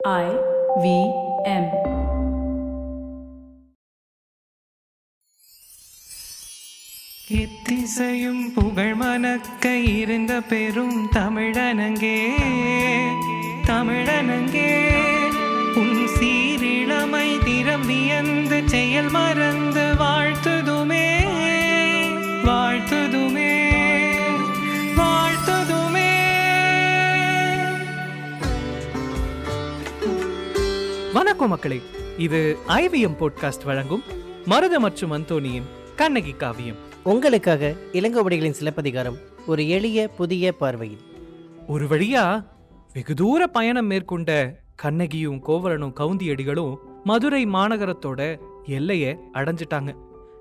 I V M. எத்திசையும் புகழ் மணக்க இருந்த பெரும் தமிழனங்கே தமிழனங்கே உன் சீரிழமை திறம் வியந்து செயல் மறந்து வாழ் வணக்கம் மக்களே. இது ஐவிஎம் போட்காஸ்ட் வழங்கும் மருத மற்றும் அந்தோனியின் கண்ணகி காவியம். உங்களுக்காக இளங்கோவடிகளின் சிலப்பதிகாரம் ஒரு எளிய புதிய பார்வையில். ஒரு வழியா வெகு தூர பயணம் மேற்கொண்ட கண்ணகியும் கோவலனும் கவுந்தியடிகளும் மதுரை மாநகரத்தோட எல்லைய அடைஞ்சிட்டாங்க.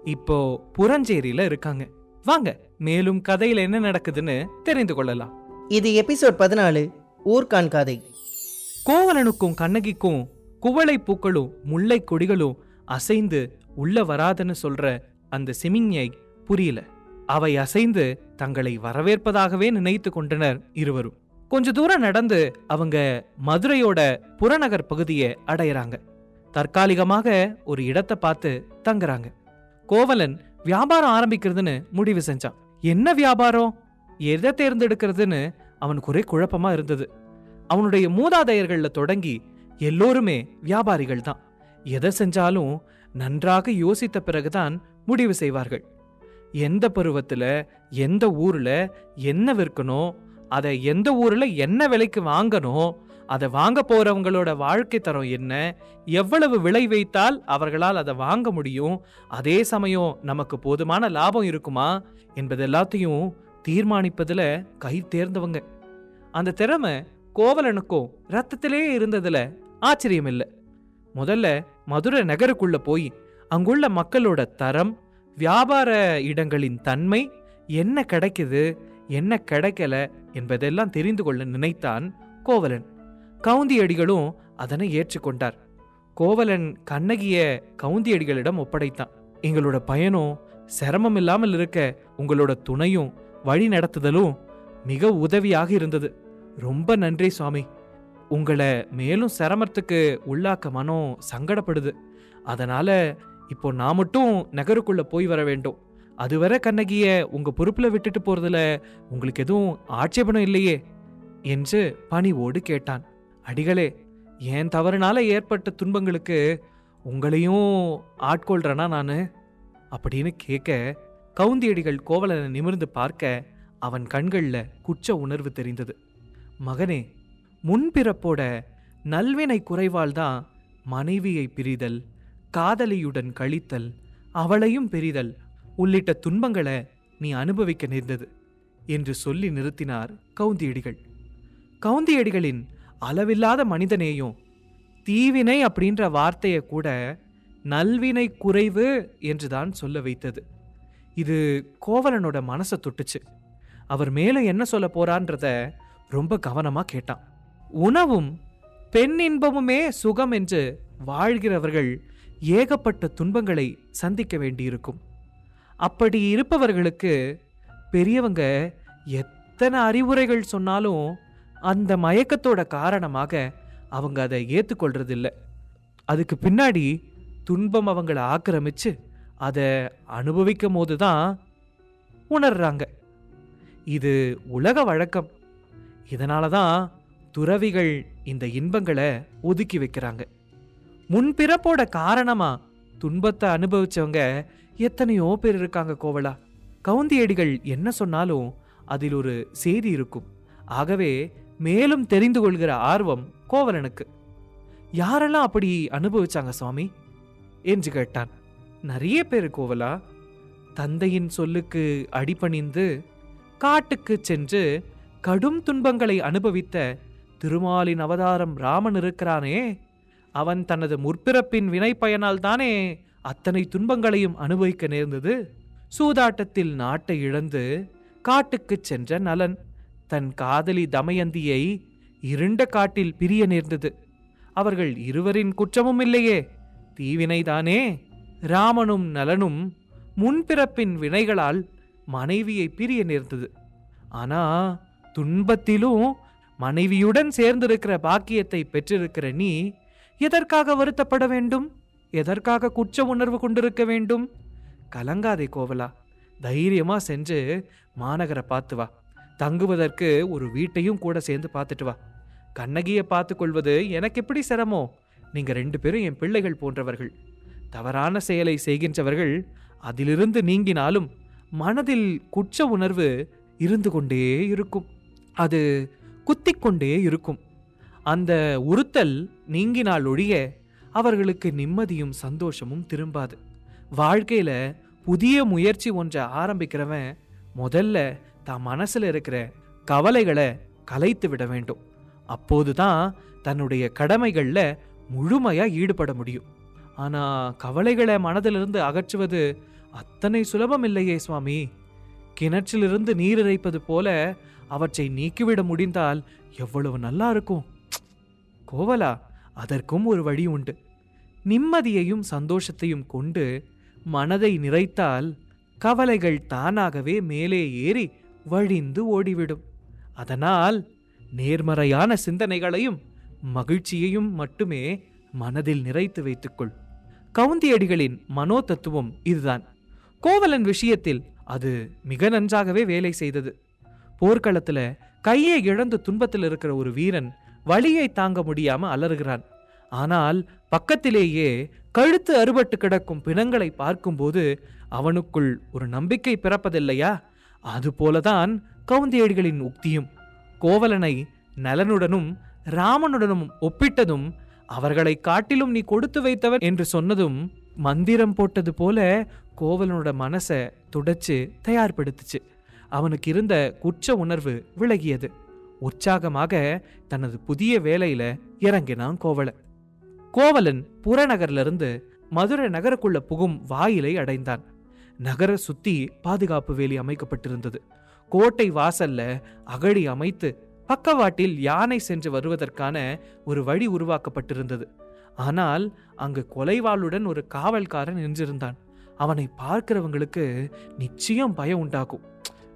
இப்போ புறஞ்சேரியில இருக்காங்க. வாங்க மேலும் கதையில என்ன நடக்குதுன்னு தெரிந்து கொள்ளலாம். இது எபிசோட் பதினாலு ஊர்கான் காதை. கோவலனுக்கும் கண்ணகிக்கும் குவளை பூக்களும் முல்லை கொடிகளும் அசைந்து உள்ள வராதுன்னு சொல்ற அந்த சிமிஞ்ஞை புரியல. அவை அசைந்து தங்களை வரவேற்பதாகவே நினைத்து கொண்டனர் இருவரும். கொஞ்ச தூரம் நடந்து அவங்க மதுரையோட புறநகர் பகுதியை அடையிறாங்க. தற்காலிகமாக ஒரு இடத்தை பார்த்து தங்குறாங்க. கோவலன் வியாபாரம் ஆரம்பிக்கிறதுன்னு முடிவு செஞ்சான். என்ன வியாபாரம்? எதை தேர்ந்தெடுக்கிறதுன்னு? அவனுக்கு ஒரே குழப்பமா இருந்தது. அவனுடைய மூதாதையர்கள்ல தொடங்கி எல்லோருமே வியாபாரிகள் தான் எதை செஞ்சாலும் நன்றாக யோசித்த பிறகுதான் முடிவு செய்வார்கள். எந்த பருவத்துல எந்த ஊர்ல என்ன விற்கணும் அதை எந்த ஊர்ல என்ன விலைக்கு வாங்கணும் அதை வாங்க போறவங்களோட வாழ்க்கை தரம் என்ன எவ்வளவு விலை வைத்தால் அவர்களால் அதை வாங்க முடியும் அதே சமயம் நமக்கு போதுமான லாபம் இருக்குமா என்பது எல்லாத்தையும் தீர்மானிப்பதுல கை தேர்ந்தவங்க. அந்த திறமை கோவலனுக்கும் ரத்தத்திலே இருந்ததுல ஆச்சரியம் இல்லை முதல்ல மதுரை நகருக்குள்ள போய் அங்குள்ள மக்களோட தரம் வியாபார இடங்களின் தன்மை என்ன கிடைக்குது என்ன கிடைக்கல என்பதெல்லாம் தெரிந்து கொள்ள நினைத்தான் கோவலன். கவுந்தியடிகளும் அதனை ஏற்றுக்கொண்டார். கோவலன் கண்ணகிய கவுந்தியடிகளிடம் ஒப்படைத்தான். எங்களோட பயணம் சிரமம் இல்லாமல் இருக்க உங்களோட துணையும் வழி நடத்துதலும் மிக உதவியாக இருந்தது. ரொம்ப நன்றி சுவாமி. உங்களை மேலும் சிரமத்துக்கு உள்ளாக்க மனம் சங்கடப்படுது. அதனால இப்போ நான் மட்டும் நகருக்குள்ள போய் வர வேண்டும். அதுவரை கண்ணகிய உங்க பொறுப்புல விட்டுட்டு போறதுல உங்களுக்கு எதுவும் ஆட்சேபணம் இல்லையே என்று பணிவோடு கேட்டான். அடிகளே என் தவறுனால ஏற்பட்ட துன்பங்களுக்கு உங்களையும் ஆட்கொள்கிறேனா நான்? அப்படின்னு கேட்க கவுந்தியடிகள் கோவலனை நிமிர்ந்து பார்க்க அவன் கண்களில் குற்ற உணர்வு தெரிந்தது. மகனே முன்பிறப்போட நல்வினை குறைவால் தான் மனைவியை பிரிதல் காதலியுடன் கழித்தல் அவளையும் பிரிதல் உள்ளிட்ட துன்பங்களை நீ அனுபவிக்க நேர்ந்தது என்று சொல்லி நிறுத்தினார் கவுந்தியடிகள். கவுந்தியடிகளின் அளவில்லாத மனிதனேயும் தீவினை அப்படின்ற வார்த்தையை கூட நல்வினை குறைவு என்றுதான் சொல்ல வைத்தது. இது கோவலனோட மனசை தொட்டுச்சு. அவர் மேலும் என்ன சொல்ல போறான்றத ரொம்ப கவனமாக கேட்டான். உணவும் பெண் இன்பமுமே சுகம் என்று வாழ்கிறவர்கள் ஏகப்பட்ட துன்பங்களை சந்திக்க வேண்டியிருக்கும். அப்படி இருப்பவர்களுக்கு பெரியவங்க எத்தனை அறிவுரைகள் சொன்னாலும் அந்த மயக்கத்தோட காரணமாக அவங்க அதை ஏற்றுக்கொள்றதில்ல அதுக்கு பின்னாடி துன்பம் அவங்கள ஆக்கிரமிச்சு அதை அனுபவிக்கும் போது தான் உணர்றாங்க. இது உலக வழக்கம். இதனால தான் துறவிகள் இந்த இன்பங்களை ஒதுக்கி வைக்கிறாங்க. முன்பிறப்போட காரணமா துன்பத்தை அனுபவிச்சவங்க எத்தனையோ பேர் இருக்காங்க கோவலா. கவுந்தியடிகள் என்ன சொன்னாலும் அதில் ஒரு செய்தி இருக்கும். ஆகவே மேலும் தெரிந்து கொள்கிற ஆர்வம் கோவலனுக்கு. யாரெல்லாம் அப்படி அனுபவிச்சாங்க சுவாமி? என்று கேட்டான். நிறைய பேர் கோவலா. தந்தையின் சொல்லுக்கு அடிபணிந்து காட்டுக்கு சென்று கடும் துன்பங்களை அனுபவித்த திருமாலின் அவதாரம் ராமன் இருக்கிறானே? அவன் தனது முற்பிறப்பின் வினை பயனால் தானே அத்தனை துன்பங்களையும் அனுபவிக்க நேர்ந்தது? சூதாட்டத்தில் நாட்டை இழந்து காட்டுக்குச் சென்ற நலன் தன் காதலி தமயந்தியை இருண்ட காட்டில் பிரிய நேர்ந்தது. அவர்கள் இருவரின் குற்றமும் இல்லையே. தீவினைதானே ராமனும் நலனும் முன்பிறப்பின் வினைகளால் மனைவியை பிரிய நேர்ந்தது. ஆனா துன்பத்திலும் மனைவியுடன் சேர்ந்திருக்கிற பாக்கியத்தை பெற்றிருக்கிற நீ எதற்காக வருத்தப்பட வேண்டும்? எதற்காக குற்ற உணர்வு கொண்டிருக்க வேண்டும்? கலங்காதே கோவலா. தைரியமா சென்று மாநகரை பார்த்து வா. தங்குவதற்கு ஒரு வீட்டையும் கூட சேர்ந்து பார்த்துட்டு வா. கண்ணகியை பார்த்து கொள்வது எனக்கு எப்படி சிரமம் நீங்க ரெண்டு பேரும் என் பிள்ளைகள் போன்றவர்கள். தவறான செயலை செய்கின்றவர்கள் அதிலிருந்து நீங்கினாலும் மனதில் குற்ற உணர்வு இருந்து கொண்டே இருக்கும். அது குத்திக்கொண்டே இருக்கும். அந்த உறுத்தல் நீங்கினால் ஒழிய அவர்களுக்கு நிம்மதியும் சந்தோஷமும் திரும்பாது. வாழ்க்கையில புதிய முயற்சி ஒன்றை ஆரம்பிக்கிறவன் முதல்ல தான் மனசில் இருக்கிற கவலைகளை கலைத்து விட வேண்டும். அப்போதுதான் தன்னுடைய கடமைகளில் முழுமையாக ஈடுபட முடியும். ஆனால் கவலைகளை மனதிலிருந்து அகற்றுவது அத்தனை சுலபம் இல்லையே சுவாமி. கிணற்றிலிருந்து நீர் இறைப்பது போல அவற்றை நீக்கிவிட முடிந்தால் எவ்வளவு நல்லா இருக்கும். கோவலா அதற்கும் ஒரு வழி உண்டு. நிம்மதியையும் சந்தோஷத்தையும் கொண்டு மனதை நிறைத்தால் கவலைகள் தானாகவே மேலே ஏறி வழிந்து ஓடிவிடும். அதனால் நேர்மறையான சிந்தனைகளையும் மகிழ்ச்சியையும் மட்டுமே மனதில் நிறைத்து வைத்துக்கொள். கவுந்தியடிகளின் மனோ தத்துவம் இதுதான். கோவலன் விஷயத்தில் அது மிக நன்றாகவே வேலை செய்தது. போர்க்களத்துல கையை இழந்து துன்பத்தில் இருக்கிற ஒரு வீரன் வழியை தாங்க முடியாம அலறுகிறான். ஆனால் பக்கத்திலேயே கழுத்து அறுபட்டு கிடக்கும் பிணங்களை பார்க்கும்போது அவனுக்குள் ஒரு நம்பிக்கை பிறப்பதில்லையா? அதுபோலதான் கவுந்தியடிகளின் உக்தியும். கோவலனை நலனுடனும் ராமனுடனும் ஒப்பிட்டதும் அவர்களை காட்டிலும் நீ கொடுத்து வைத்தவன் என்று சொன்னதும் மந்திரம் போட்டது போல கோவலனோட மனசை துடைச்சு தயார்படுத்துச்சு. அவனுக்கு இருந்த குற்ற உணர்வு விலகியது. உற்சாகமாக தனது புதிய வேலையில இறங்கினான் கோவலன். கோவலன் புறநகர்லிருந்து மதுரை நகருக்குள்ள புகும் வாயிலை அடைந்தான். நகர சுத்தி பாதுகாப்பு வேலி அமைக்கப்பட்டிருந்தது. கோட்டை வாசல்ல அகழி அமைத்து பக்கவாட்டில் யானை சென்று வருவதற்கான ஒரு வழி உருவாக்கப்பட்டிருந்தது. ஆனால் அங்கு கொலைவாளுடன் ஒரு காவல்காரன் நின்றிருந்தான். அவனை பார்க்கிறவங்களுக்கு நிச்சயம் பயம் உண்டாகும்.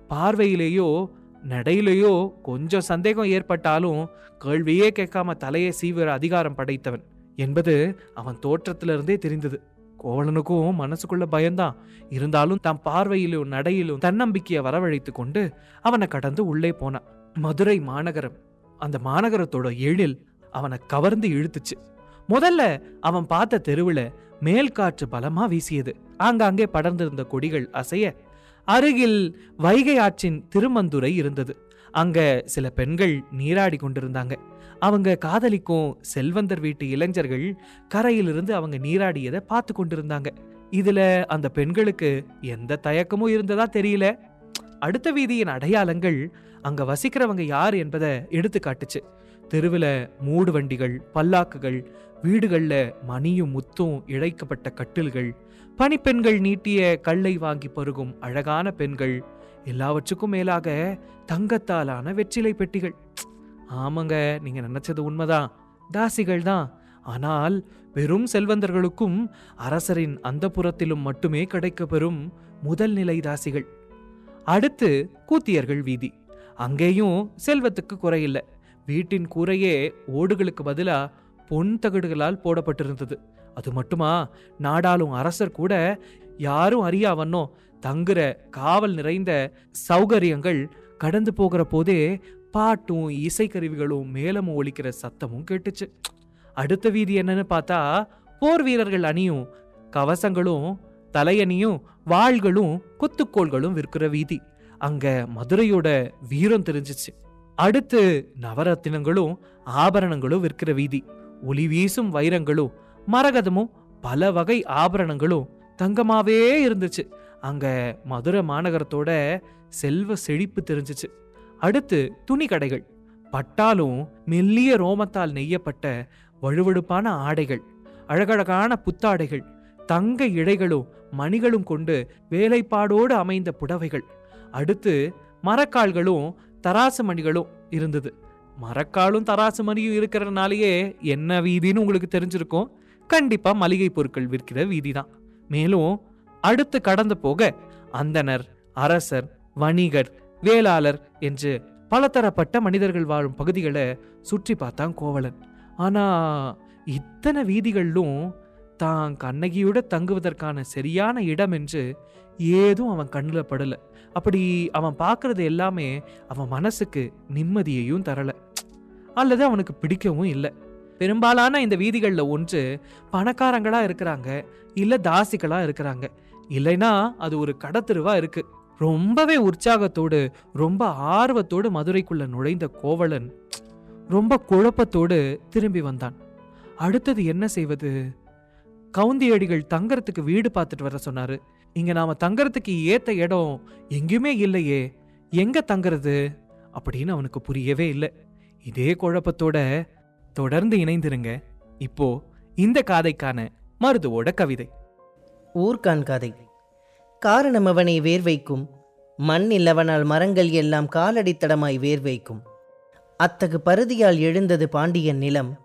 பார்வையிலேயோ நடையிலேயோ கொஞ்சம் சந்தேகம் ஏற்பட்டாலும் கேள்வியே கேட்காம தலையை சீவிர அதிகாரம் படைத்தவன் என்பது அவன் தோற்றத்திலிருந்தே தெரிந்தது. கோவலனுக்கும் மனசுக்குள்ள பயம்தான். இருந்தாலும் தன் பார்வையிலும் நடையிலும் தன்னம்பிக்கையை வரவழைத்து கொண்டு அவனை கடந்து உள்ளே போனான். மதுரை மாநகரம். அந்த மாநகரத்தோட எழில் அவனை கவர்ந்து இழுத்துச்சு. முதல்ல அவன் பார்த்த தெருவுல மேல் காற்று பலமா வீசியது. ஆங்காங்கே படர்ந்திருந்த கொடிகள் அசைய அருகில் வைகை ஆற்றின் திருமந்துரை இருந்தது. அங்க சில பெண்கள் நீராடி கொண்டிருந்தாங்க. அவங்க காதலிக்கும் செல்வந்தர் வீட்டு இளைஞர்கள் கரையிலிருந்து அவங்க நீராடியதை பார்த்து கொண்டிருந்தாங்க. இதுல அந்த பெண்களுக்கு எந்த தயக்கமும் இருந்ததா தெரியல. அடுத்த வீதியின் அடையாளங்கள் அங்க வசிக்கிறவங்க யார் என்பதை எடுத்து காட்டுச்சு. தெருவில் மூடு வண்டிகள் பல்லாக்குகள் வீடுகளில் மணியும் முத்தும் இழைக்கப்பட்ட கட்டில்கள் பணிப்பெண்கள் நீட்டிய கல்லை வாங்கி பருகும் அழகான பெண்கள் எல்லாவற்றுக்கும் மேலாக தங்கத்தாலான வெற்றிலை பெட்டிகள். ஆமாங்க நீங்கள் நினச்சது உண்மைதான். தாசிகள் தான். ஆனால் வெறும் செல்வந்தர்களுக்கும் அரசரின் அந்த புறத்திலும் மட்டுமே கிடைக்கப்பெறும் முதல் நிலை தாசிகள். அடுத்து கூத்தியர்கள் வீதி. அங்கேயும் செல்வத்துக்கு குறையில்லை. வீட்டின் கூரையே ஓடுகளுக்கு பதிலாக பொன் தகடுகளால் போடப்பட்டிருந்தது. அது மட்டுமா? நாடாளும் அரசர் கூட யாரும் அறியாவண்ணோ தங்குற காவல் நிறைந்த சௌகரியங்கள் கடந்து போகிற போதே பாட்டும் இசைக்கருவிகளும் மேலமும் ஒழிக்கிற சத்தமும் கேட்டுச்சு. அடுத்த வீதி என்னன்னு பார்த்தா போர் வீரர்கள் அணியும் கவசங்களும் தலையணியும் வாள்களும் குத்துக்கோள்களும் விற்கிற வீதி. அங்க மதுரையோட வீரம் தெரிஞ்சிச்சு. அடுத்து நவரத்தினங்களும் ஆபரணங்களும் விற்கிற வீதி. ஒளி வீசும் வைரங்களும் மரகதமும் பல வகை ஆபரணங்களும் தங்கமாவே இருந்துச்சு. அங்க மதுரை மாநகரத்தோட செல்வ செழிப்பு தெரிஞ்சிச்சு. அடுத்து துணி கடைகள் பட்டாலும் மெல்லிய ரோமத்தால் நெய்யப்பட்ட வழுவழுப்பான ஆடைகள் அழகழகான புத்தாடைகள் தங்க இழைகளும் மணிகளும் கொண்டு வேலைப்பாடோடு அமைந்த புடவைகள். அடுத்து மரக்கால்களும் தராசு மணிகளும் இருந்தது. மரக்காலும் தராசு மணியும் இருக்கிறதுனாலயே என்ன வீதின்னு உங்களுக்கு தெரிஞ்சிருக்கும். கண்டிப்பா மளிகை பொருட்கள் விற்கிற வீதி தான் மேலும் அடுத்து கடந்து போக அந்தனர் அரசர் வணிகர் வேளாளர் என்று பலதரப்பட்ட மனிதர்கள் வாழும் பகுதிகளை சுற்றி பார்த்தான் கோவலன். ஆனா இத்தனை வீதிகளிலும் தான் கண்ணகியோட தங்குவதற்கான சரியான இடம் என்று ஏதும் அவன் கண்ணில் படலை. அப்படி அவன் பார்க்கறது எல்லாமே அவன் மனசுக்கு நிம்மதியையும் தரலை. அல்லது அவனுக்கு பிடிக்கவும் இல்லை. பெரும்பாலான இந்த வீதிகளில் ஒன்று பணக்காரங்களாக இருக்கிறாங்க இல்லை தாசிகளாக இருக்கிறாங்க. இல்லைன்னா அது ஒரு கடத்தெருவாக இருக்கு. ரொம்பவே உற்சாகத்தோடு ரொம்ப ஆர்வத்தோடு மதுரைக்குள்ள நுழைந்த கோவலன் ரொம்ப குழப்பத்தோடு திரும்பி வந்தான். அடுத்தது என்ன செய்வது? கவுந்தியடிகள் தங்கறதுக்கு வீடு பார்த்துட்டு வர சொன்னாரு. இங்க நாம தங்கறதுக்கு ஏத்த இடம் எங்கேயுமே இல்லையே. எங்க தங்கறது? அப்படின்னு அவனுக்கு புரியவே இல்லை. இதே குழப்பத்தோட தொடர்ந்து இணைந்திருங்க. இப்போ இந்த காதைக்கான மருதுவோட கவிதை. ஊர்கான் கதை. காரணம் அவனை வேர்வைக்கும் மண்ணில் அவனால் மரங்கள் எல்லாம் காலடித்தடமாய் வேர்வைக்கும். அத்தகு பருதியால் எழுந்தது பாண்டியன் நிலம்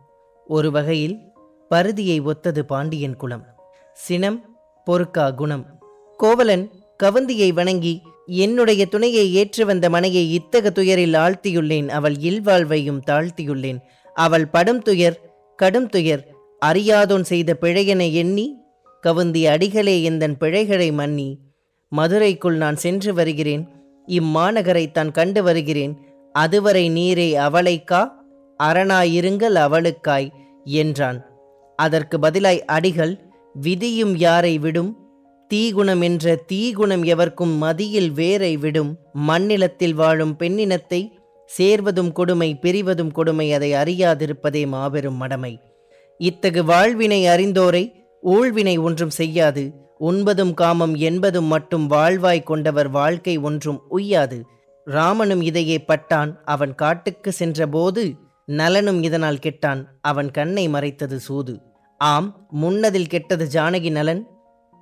ஒரு வகையில் பருதியை ஒத்தது பாண்டியன் குலம். சினம் பொறுக்கா குணம். கோவலன் கவந்தியை வணங்கி என்னுடைய துணையை ஏற்று வந்த மனையை இத்தக துயரில் ஆழ்த்தியுள்ளேன். அவள் இல்வாழ்வையும் தாழ்த்தியுள்ளேன். அவள் படும் துயர் கடும் துயர் அறியாதோன் செய்த பிழையென எண்ணி கவுந்தி அடிகளே எந்தன் பிழைகளை மன்னி மதுரைக்குள் நான் சென்று வருகிறேன். இம்மாநகரை தான் கண்டு வருகிறேன். அதுவரை நீரே அவளைக்கா? அரணாயிருங்கள் அவளுக்காய் என்றான். அதற்கு பதிலாய் அடிகள் விதியும் யாரை விடும்? தீகுணம் என்ற தீகுணம் எவர்க்கும் மதியில் வேரை விடும். மண்ணிலத்தில் வாழும் பெண்ணினத்தை சேர்வதும் கொடுமை பிரிவதும் கொடுமை அதை அறியாதிருப்பதே மாபெரும் மடமை. இத்தகு வாழ்வினை அறிந்தோரை ஊழ்வினை ஒன்றும் செய்யாது. உண்பதும் காமம் என்பதும் மட்டும் வாழ்வாய் கொண்டவர் வாழ்க்கை ஒன்றும் உய்யாது. ராமனும் இதையே பட்டான் அவன் காட்டுக்கு சென்றபோது நலனும் இதனால் கெட்டான் அவன் கண்ணை மறைத்தது சூது. ஆம் முன்னதில் கெட்டது ஜானகி நலன்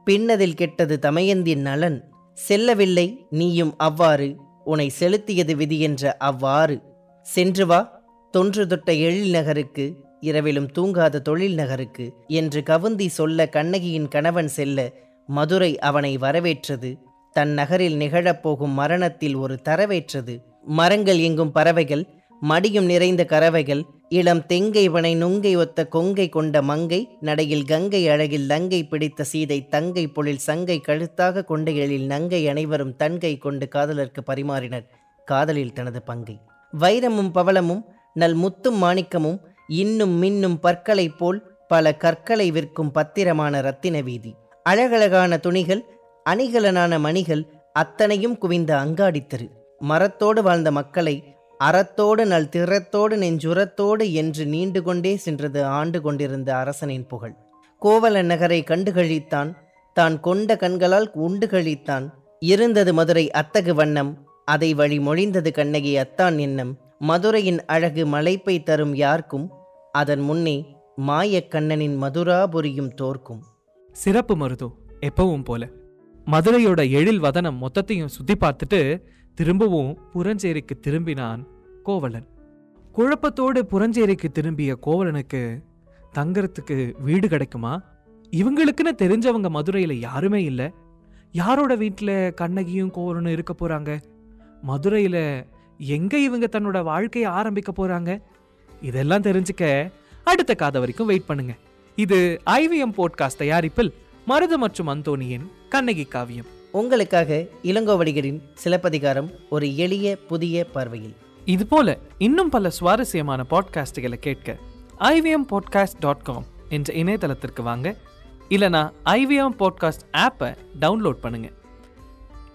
பின்னதில் கெட்டது தமயந்தின் நலன். செல்லவில்லை நீயும் அவ்வாறு. உனை செலுத்தியது விதி என்ற அவ்வாறு. சென்று வா தொன்று தொட்ட எழில் நகருக்கு இரவிலும் தூங்காத தொழில் நகருக்கு என்று கவுந்தி சொல்ல கண்ணகியின் கணவன் செல்ல மதுரை அவனை வரவேற்றது. தன் நகரில் நிகழப்போகும் மரணத்தில் ஒரு தரவேற்றது. மரங்கள் எங்கும் பறவைகள் மடியும் நிறைந்த கறவைகள் இளம் தெங்கை வனை நுங்கை ஒத்த கொங்கை கொண்ட மங்கை நடையில் கங்கை அழகில் லங்கை பிடித்த சீதை தங்கை பொழில் சங்கை கழுத்தாக கொண்ட எழில் நங்கை அனைவரும் தன்கை கொண்டு காதலர்க்கு பரிமாறினர். காதலில் தனது பங்கை. வைரமும் பவளமும் நல் முத்தும் மாணிக்கமும் இன்னும் மின்னும் பற்களைப் போல் பல கற்களை விற்கும் பத்திரமான ரத்தின வீதி. அழகழகான துணிகள் அணிகலனான மணிகள் அத்தனையும் குவிந்த அங்காடித்தரு. மரத்தோடு வாழ்ந்த மக்களை அறத்தோடு நல் திறத்தோடு நெஞ்சுரத்தோடு என்று நீண்டு கொண்டே சென்றது ஆண்டு கொண்டிருந்த அரசனின் புகழ். கோவல நகரை கண்டு கழித்தான் தான் கொண்ட கண்களால் உண்டு கழித்தான். இருந்தது மதுரை அத்தகு வண்ணம் அதை வழி மொழிந்தது கண்ணகி அத்தான் எண்ணம். மதுரையின் அழகு மலைப்பை தரும் யார்க்கும் அதன் முன்னே மாயக்கண்ணனின் மதுராபுரியும் தோற்கும். சிறப்பு மருதோ எப்பவும் போல. மதுரையோட எழில் வதனம் மொத்தத்தையும் சுத்தி பார்த்துட்டு திரும்பவும் புறஞ்சேரிக்கு திரும்பினான் கோவலன். குழப்பத்தோடு புறஞ்சேரிக்கு திரும்பிய கோவலனுக்கு தங்கறதுக்கு வீடு கிடைக்குமா? இவங்களுக்குன்னு தெரிஞ்சவங்க மதுரையில் யாருமே இல்லை. யாரோட வீட்டில் கண்ணகியும் கோவலனும் இருக்க போகிறாங்க மதுரையில் எங்கே இவங்க தன்னோட வாழ்க்கையை ஆரம்பிக்க போகிறாங்க இதெல்லாம் தெரிஞ்சுக்க அடுத்த காத வரைக்கும் வெயிட் பண்ணுங்க. இது ஐவிஎம் போட்காஸ்ட் தயாரிப்பில் மருது மற்றும் அந்தோனியின் கண்ணகி காவியம். உங்களுக்காக இளங்கோவடிகளின் சிலப்பதிகாரம் ஒரு எளிய புதிய பார்வையில். இது போல இன்னும் பல சுவாரஸ்யமான பாட்காஸ்டுகளை கேட்க ஐவிஎம் பாட்காஸ்ட் டாட் காம் என்ற இணையதளத்திற்கு வாங்க. இல்லைனா ஐவிஎம் பாட்காஸ்ட் ஆப்பை டவுன்லோட் பண்ணுங்க.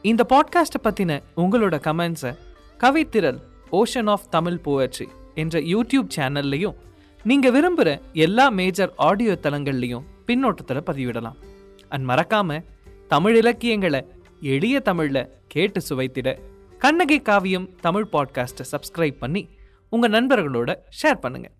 இந்த பாட்காஸ்ட்டை பற்றின உங்களோட கமெண்ட்ஸை கவித்திரல் ஓஷன் ஆஃப் தமிழ் போயட்ரி என்ற யூடியூப் சேனல்லையும் நீங்கள் விரும்புகிற எல்லா மேஜர் ஆடியோ தளங்கள்லையும் பின்னோட்டத்தில் பதிவிடலாம். அண்ட் மறக்காமல் தமிழ் இலக்கியங்களை எளிய தமிழில் கேட்டு சுவைத்திட கண்ணகி காவியம் தமிழ் பாட்காஸ்ட்டை சப்ஸ்கிரைப் பண்ணி உங்கள் நண்பர்களோட ஷேர் பண்ணுங்கள்